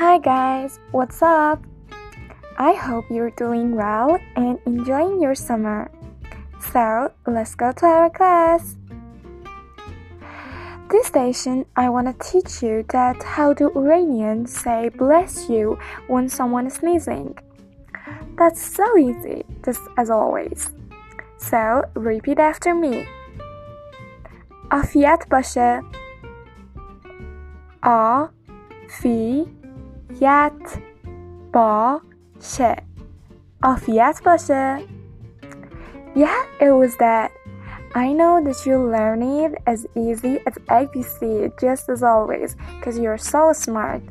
Hi guys, what's up? I hope you're doing well and enjoying your summer. So, let's go to our class. This station, I want to teach you that how do Iranians say bless you when someone is sneezing. That's so easy, just as always. So, repeat after me. عافیت باشه آ فی یت باشه عافیت باشه Yeah, it was that. I know that you learn it as easy as ABC, just as always, because you're so smart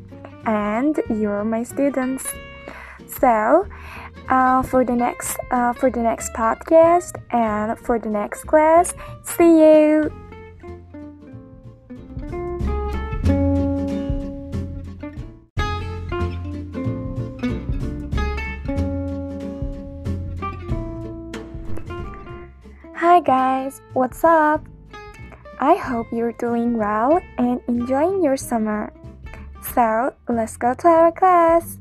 and you're my students. So, uh, for the next uh, for the next podcast and for the next class, see you. Hi guys, what's up? I hope you're doing well and enjoying your summer. So, let's go to our class.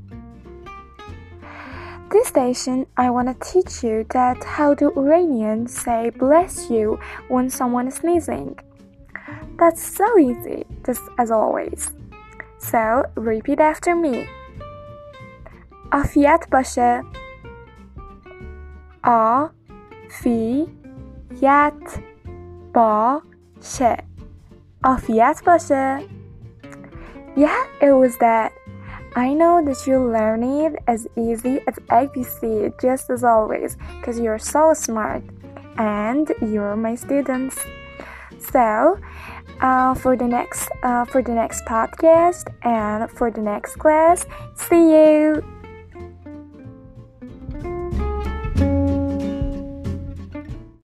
This station, I want to teach you that how do Iranians say bless you when someone is sneezing. That's so easy, just as always. So, repeat after me. Afiyat bashe. A fi یت باشه عافیت باشه Yeah, it was that. I know that you learn it as easy as ABC, just as always, because you're so smart and you're my students. So, uh, for the next uh, for the next podcast and for the next class, see you.